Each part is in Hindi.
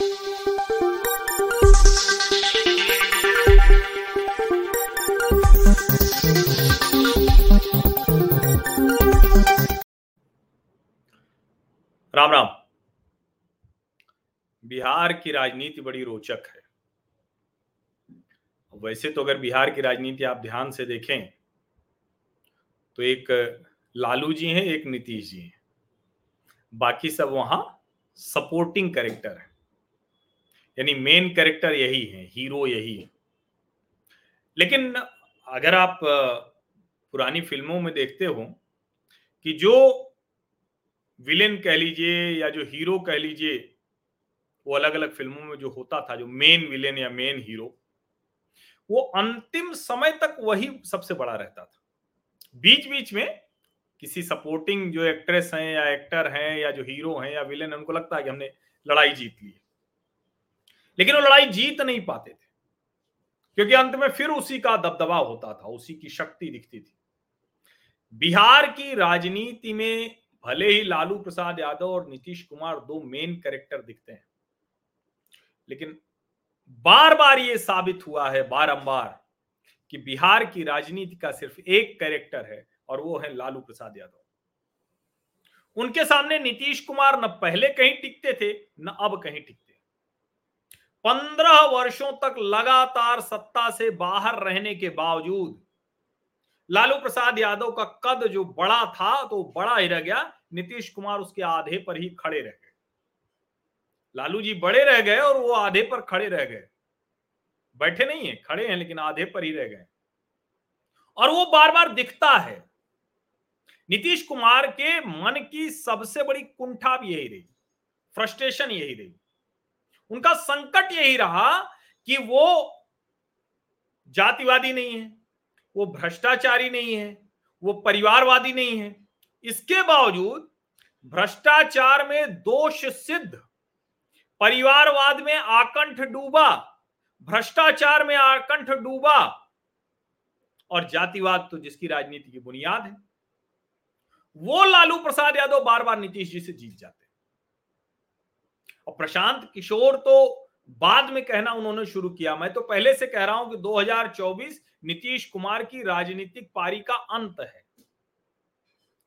राम राम। बिहार की राजनीति बड़ी रोचक है। वैसे तो अगर बिहार की राजनीति आप ध्यान से देखें तो एक लालू जी हैं, एक नीतीश जी हैं। बाकी सब वहाँ सपोर्टिंग कैरेक्टर है। यानी मेन कैरेक्टर यही है हीरो यही है। लेकिन अगर आप पुरानी फ़िल्मों में देखते हो कि जो विलेन कह लीजिए या जो हीरो कह लीजिए, वो अलग अलग फ़िल्मों में जो होता था, जो मेन विलेन या मेन हीरो वो अंतिम समय तक वही सबसे बड़ा रहता था। बीच बीच में किसी सपोर्टिंग जो एक्ट्रेस हैं या एक्टर हैं या जो हीरो हैं या विलेन उनको लगता है कि हमने लड़ाई जीत ली है। लेकिन वो लड़ाई जीत नहीं पाते थे। क्योंकि अंत में फिर उसी का दबदबा होता था, उसी की शक्ति दिखती थी। बिहार की राजनीति में भले ही लालू प्रसाद यादव और नीतीश कुमार दो मेन कैरेक्टर दिखते हैं, लेकिन बार बार ये साबित हुआ है बारंबार कि बिहार की राजनीति का सिर्फ़ एक कैरेक्टर है और वो है लालू प्रसाद यादव। उनके सामने नीतीश कुमार न पहले कहीं टिकते थे, न अब कहीं टिकते। पंद्रह वर्षों तक लगातार सत्ता से बाहर रहने के बावजूद लालू प्रसाद यादव का कद जो बड़ा था तो बड़ा ही रह गया। नीतीश कुमार उसके आधे पर ही खड़े रह गए। लालू जी बड़े रह गए और वो आधे पर खड़े रह गए। बैठे नहीं है, खड़े हैं, लेकिन आधे पर ही रह गए। और वो बार बार दिखता है। नीतीश कुमार के मन की सबसे बड़ी कुंठा भी यही रही। फ्रस्ट्रेशन यही रही। उनका संकट यही रहा कि वो जातिवादी नहीं है, वो भ्रष्टाचारी नहीं है, वो परिवारवादी नहीं है। इसके बावजूद भ्रष्टाचार में दोष सिद्ध, परिवारवाद में आकंठ डूबा, भ्रष्टाचार में आकंठ डूबा, और जातिवाद तो जिसकी राजनीति की बुनियाद है, वो लालू प्रसाद यादव बार बार नीतीश जी से जीत जाते और प्रशांत किशोर तो बाद में कहना उन्होंने शुरू किया। मैं तो पहले से कह रहा हूँ कि 2024 नीतीश कुमार की राजनीतिक पारी का अंत है।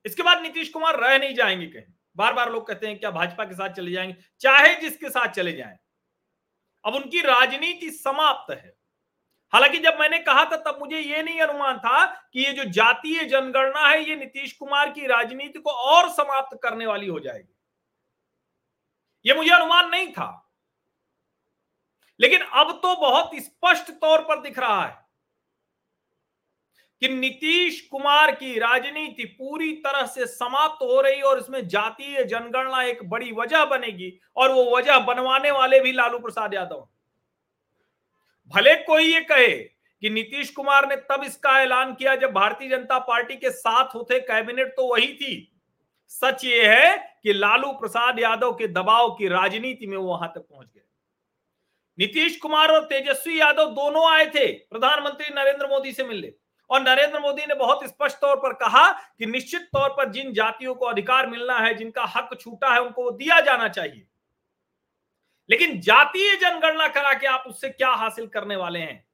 इसके बाद नीतीश कुमार रह नहीं जाएँगे कहीं। बार बार लोग कहते हैं, क्या भाजपा के साथ चले जाएँगे? चाहे जिसके साथ चले जाएँ। अब उनकी राजनीति समाप्त है। हालाँकि जब मैंने कहा था, तब मुझे यह नहीं अनुमान था कि ये जो जातीय जनगणना है, ये नीतीश कुमार की राजनीति को और समाप्त करने वाली हो जाएगी। ये मुझे अनुमान नहीं था। लेकिन अब तो बहुत स्पष्ट तौर पर दिख रहा है कि नीतीश कुमार की राजनीति पूरी तरह से समाप्त हो रही और इसमें जातीय जनगणना एक बड़ी वजह बनेगी और वो वजह बनवाने वाले भी लालू प्रसाद यादव। भले कोई ये कहे कि नीतीश कुमार ने तब इसका ऐलान किया जब भारतीय जनता पार्टी के साथ होते कैबिनेट तो वही थी। सच ये है कि लालू प्रसाद यादव के दबाव की राजनीति में वो वहाँ तक पहुँच गए। नीतीश कुमार और तेजस्वी यादव दोनों आए थे, प्रधानमंत्री नरेंद्र मोदी से मिलने। और नरेंद्र मोदी ने बहुत स्पष्ट तौर पर कहा कि निश्चित तौर पर जिन जातियों को अधिकार मिलना है, जिनका हक छूटा है, उनको वो दिया जाना चाहिए। लेकिन जातीय जनगणना करा के आप उससे क्या हासिल करने वाले हैं?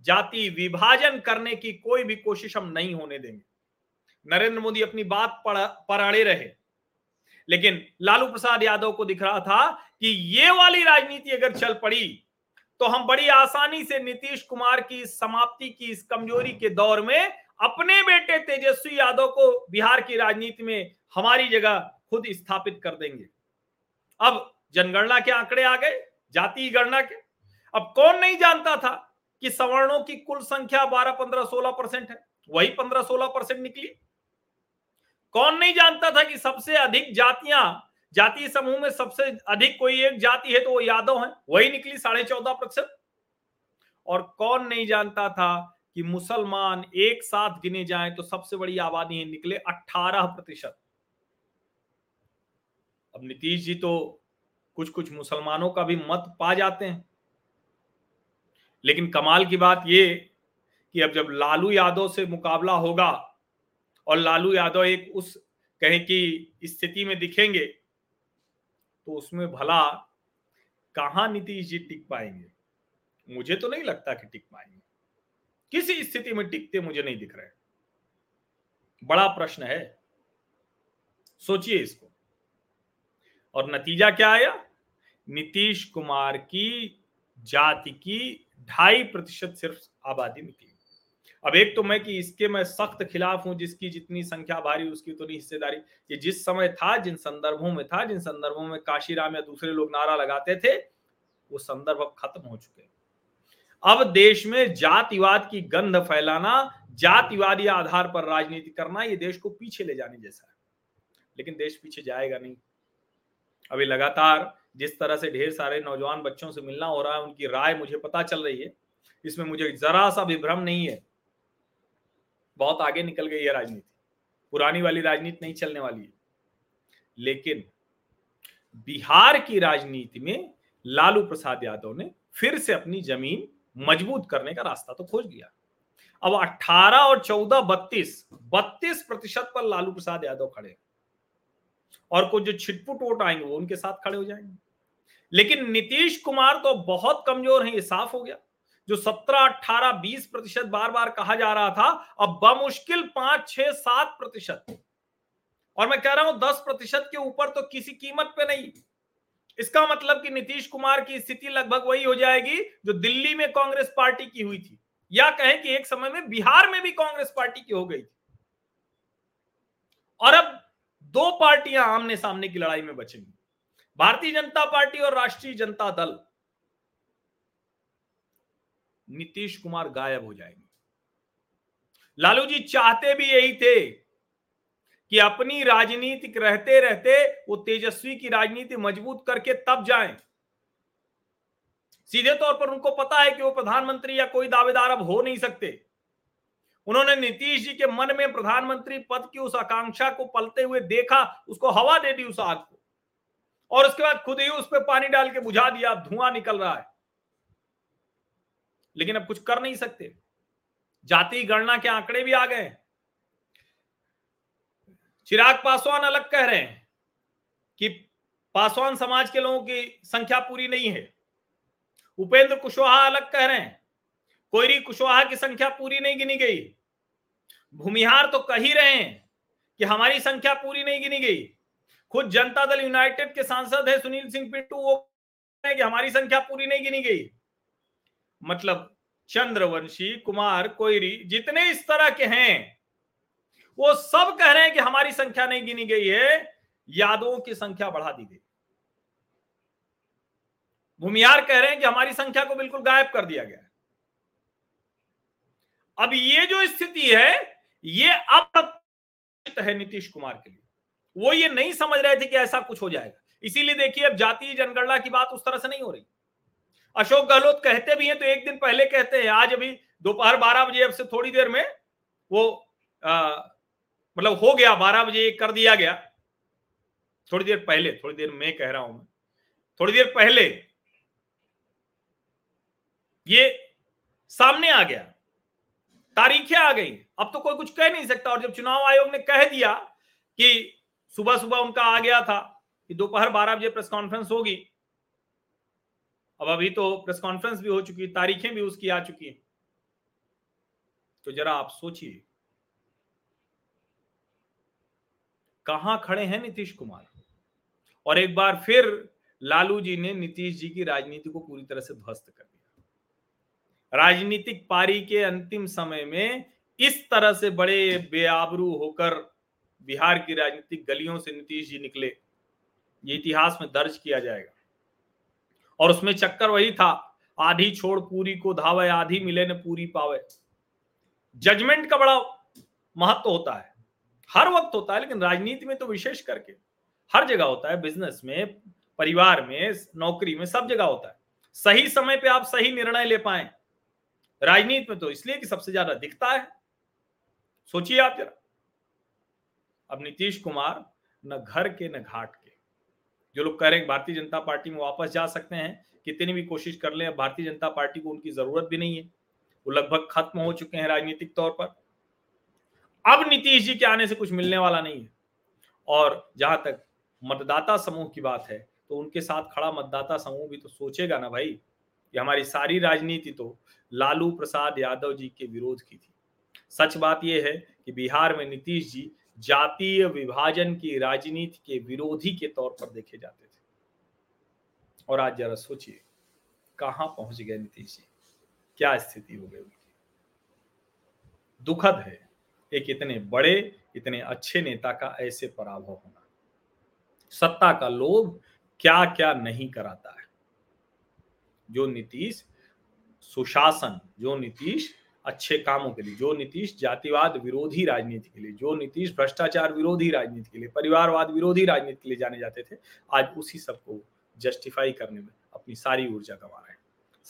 जाति विभाजन करने की कोई भी कोशिश हम नहीं होने देंगे। नरेंद्र मोदी अपनी बात पर अड़े रहे। लेकिन लालू प्रसाद यादव को दिख रहा था कि ये वाली राजनीति अगर चल पड़ी तो हम बड़ी आसानी से नीतीश कुमार की समाप्ति की इस कमज़ोरी के दौर में अपने बेटे तेजस्वी यादव को बिहार की राजनीति में हमारी जगह खुद स्थापित कर देंगे। अब जनगणना के आंकड़े आ गए, जाति गणना के। अब कौन नहीं जानता था कि सवर्णों की कुल संख्या 12 15 16 परसेंट है। वही 15 16 परसेंट निकली। कौन नहीं जानता था कि सबसे अधिक जातियाँ जातीय समूह में सबसे अधिक कोई एक जाति है तो वो यादव है। वही निकली साढ़े चौदह प्रतिशत। और कौन नहीं जानता था कि मुसलमान एक साथ गिने जाएँ तो सबसे बड़ी आबादी निकले अट्ठारह प्रतिशत। अब नीतीश जी तो कुछ कुछ मुसलमानों का भी मत पा जाते हैं। लेकिन कमाल की बात ये कि अब जब लालू यादव से मुकाबला होगा और लालू यादव एक उस कहें की स्थिति में दिखेंगे तो उसमें भला कहा नीतीश जी टिक पाएँगे? मुझे तो नहीं लगता कि टिक पाएँगे। किसी स्थिति में टिकते मुझे नहीं दिख रहे। बड़ा प्रश्न है। सोचिए इसको। और नतीजा क्या आया? नीतीश कुमार की जाति की ढाई प्रतिशत सिर्फ़ आबादी निकली। अब एक तो मैं कि इसके मैं सख्त खिलाफ हूँ, जिसकी जितनी संख्या भारी, उसकी उतनी हिस्सेदारी। ये जिस समय था, जिन संदर्भों में था, जिन संदर्भों में काशीराम या दूसरे लोग नारा लगाते थे, वो संदर्भ अब खत्म हो चुके अब देश में जातिवाद की गंध फैलाना, जातिवादी आधार पर राजनीति करना, ये देश को पीछे ले जाने जैसा है। लेकिन देश पीछे जाएगा नहीं। अभी लगातार जिस तरह से ढेर सारे नौजवान बच्चों से मिलना हो रहा है, उनकी राय मुझे पता चल रही है। इसमें मुझे जरा सा विभ्रम नहीं है। बहुत आगे निकल गई है राजनीति। पुरानी वाली राजनीति नहीं चलने वाली है। लेकिन बिहार की राजनीति में लालू प्रसाद यादव ने फिर से अपनी ज़मीन मज़बूत करने का रास्ता तो खोज लिया। अब 18 और 14 बत्तीस बत्तीस प्रतिशत पर लालू प्रसाद यादव खड़े और कुछ जो छिटपुट वोट आएँगे वो उनके साथ खड़े हो जाएँगे। लेकिन नीतीश कुमार तो बहुत कमज़ोर है, ये साफ़ हो गया। जो 17, 18, 20 प्रतिशत बार बार कहा जा रहा था अब बमुश्किल पाँच छह सात प्रतिशत। और मैं कह रहा हूँ दस प्रतिशत के ऊपर तो किसी कीमत पे नहीं। इसका मतलब कि नीतीश कुमार की स्थिति लगभग वही हो जाएगी जो दिल्ली में कांग्रेस पार्टी की हुई थी। या कहें कि एक समय में बिहार में भी कांग्रेस पार्टी की हो गई थी। और अब दो पार्टियाँ आमने सामने की लड़ाई में बचेंगी। भारतीय जनता पार्टी और राष्ट्रीय जनता दल। नीतीश कुमार गायब हो जाएँगे। लालू जी चाहते भी यही थे कि अपनी राजनीतिक रहते रहते वो तेजस्वी की राजनीति मज़बूत करके तब जाएँ। सीधे तौर पर उनको पता है कि वो प्रधानमंत्री या कोई दावेदार अब हो नहीं सकते। उन्होंने नीतीश जी के मन में प्रधानमंत्री पद की उस आकांक्षा को पलते हुए देखा, उसको हवा दे दी उस आग को। और उसके बाद खुद ही उस पर पानी डाल के बुझा दिया, धुआँ निकल रहा है। लेकिन अब कुछ कर नहीं सकते। जाति गणना के आंकड़े भी आ गए चिराग पासवान अलग कह रहे हैं कि पासवान समाज के लोगों की संख्या पूरी नहीं है। उपेंद्र कुशवाहा अलग कह रहे हैं, कोयरी कुशवाहा की संख्या पूरी नहीं गिनी गई। भूमिहार तो कह ही रहे हैं कि हमारी संख्या पूरी नहीं गिनी गई। खुद जनता दल यूनाइटेड के सांसद है सुनील सिंह पिट्टू वो कि हमारी संख्या पूरी नहीं गिनी गई। मतलब चंद्रवंशी, कुमार, कोयरी जितने इस तरह के हैं, वो सब कह रहे हैं कि हमारी संख्या नहीं गिनी गई है, यादवों की संख्या बढ़ा दी गई। भूमियार कह रहे हैं कि हमारी संख्या को बिल्कुल गायब कर दिया गया। अब ये जो स्थिति है, ये अब है नीतीश कुमार के लिए। वो ये नहीं समझ रहे थे कि ऐसा कुछ हो जाएगा। इसीलिए देखिए, अब जातीय जनगणना की बात उस तरह से नहीं हो रही। अशोक गहलोत कहते भी हैं तो एक दिन पहले कहते हैं, आज अभी दोपहर बारह बजे अब से थोड़ी देर में वो मतलब हो गया, बारह बजे कर दिया गया। थोड़ी देर पहले, थोड़ी देर मैं कह रहा हूँ मैं। थोड़ी देर पहले ये सामने आ गया, तारीखें आ गई। अब तो कोई कुछ कह नहीं सकता, और जब चुनाव आयोग ने कह दिया कि सुबह सुबह उनका आ गया था कि दोपहर बारह बजे प्रेस कॉन्फ्रेंस होगी अब अभी तो प्रेस कॉन्फ्रेंस भी हो चुकी है, तारीखें भी उसकी आ चुकी है। तो जरा आप सोचिए। कहाँ खड़े हैं नीतीश कुमार? और एक बार फिर लालू जी ने नीतीश जी की राजनीति को पूरी तरह से ध्वस्त कर दिया। राजनीतिक पारी के अंतिम समय में इस तरह से बड़े बेआबरू होकर बिहार की राजनीतिक गलियों से नीतीश जी निकले। ये इतिहास में दर्ज किया जाएगा। और उसमें चक्कर वही था, आधी छोड़ पूरी को धावे, आधी मिले न पूरी पावे। जजमेंट का बड़ा महत्व होता है। हर वक्त होता है, लेकिन राजनीति में तो विशेष करके। हर जगह होता है बिज़नेस में, परिवार में, नौकरी में, सब जगह होता है। सही समय पे आप सही निर्णय ले पाए। राजनीति में तो इसलिए कि सबसे ज़्यादा दिखता है। सोचिए आप जरा। अब नीतीश कुमार, न घर के, न घाट के। जो लोग कह रहे हैं भारतीय जनता पार्टी में वापस जा सकते हैं, कितनी भी कोशिश कर ले भारतीय जनता पार्टी को उनकी ज़रूरत भी नहीं है। वो लगभग खत्म हो चुके हैं राजनीतिक तौर पर। अब नीतीश जी के आने से कुछ मिलने वाला नहीं है। और जहाँ तक मतदाता समूह की बात है तो उनके साथ खड़ा मतदाता समूह भी तो सोचेगा ना भाई कि हमारी सारी राजनीति तो लालू प्रसाद यादव जी के विरोध की थी। सच बात यह है कि बिहार में नीतीश जी जातीय विभाजन की राजनीति के विरोधी के तौर पर देखे जाते थे। और आज जरा सोचिए, कहाँ पहुँच गए नीतीश जी? क्या स्थिति हो गई उनकी? दुखद है, एक इतने बड़े, इतने अच्छे नेता का ऐसे पराभव होना। सत्ता का लोभ क्या क्या नहीं कराता है। जो नीतीश, सुशासन, जो नीतीश अच्छे कामों के लिए, जो नीतीश जातिवाद विरोधी राजनीति के लिए, जो नीतीश भ्रष्टाचार विरोधी राजनीति के लिए, परिवारवाद विरोधी राजनीति के लिए जाने जाते थे, आज उसी सबको जस्टिफाई करने में अपनी सारी ऊर्जा कमा रहे हैं।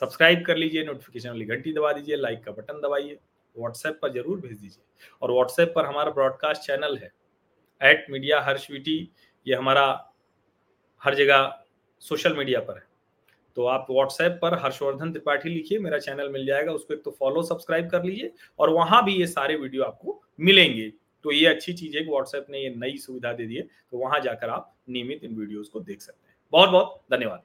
सब्सक्राइब कर लीजिए नोटिफिकेशन वाली घंटी दबा दीजिए लाइक का बटन दबाइए व्हाट्सएप पर ज़रूर भेज दीजिए। और व्हाट्सएप पर हमारा ब्रॉडकास्ट चैनल है एट मीडिया हर्षवीटी ये हमारा हर जगह सोशल मीडिया पर है। तो आप व्हाट्सएप पर हर्षवर्धन त्रिपाठी लिखिए, मेरा चैनल मिल जाएगा, उसको एक तो फॉलो सब्सक्राइब कर लीजिए और वहाँ भी ये सारे वीडियो आपको मिलेंगे। तो ये अच्छी चीज़ है कि व्हाट्सएप ने ये नई सुविधा दे दी है तो वहाँ जाकर आप नियमित इन वीडियोज़ को देख सकते हैं। बहुत बहुत धन्यवाद।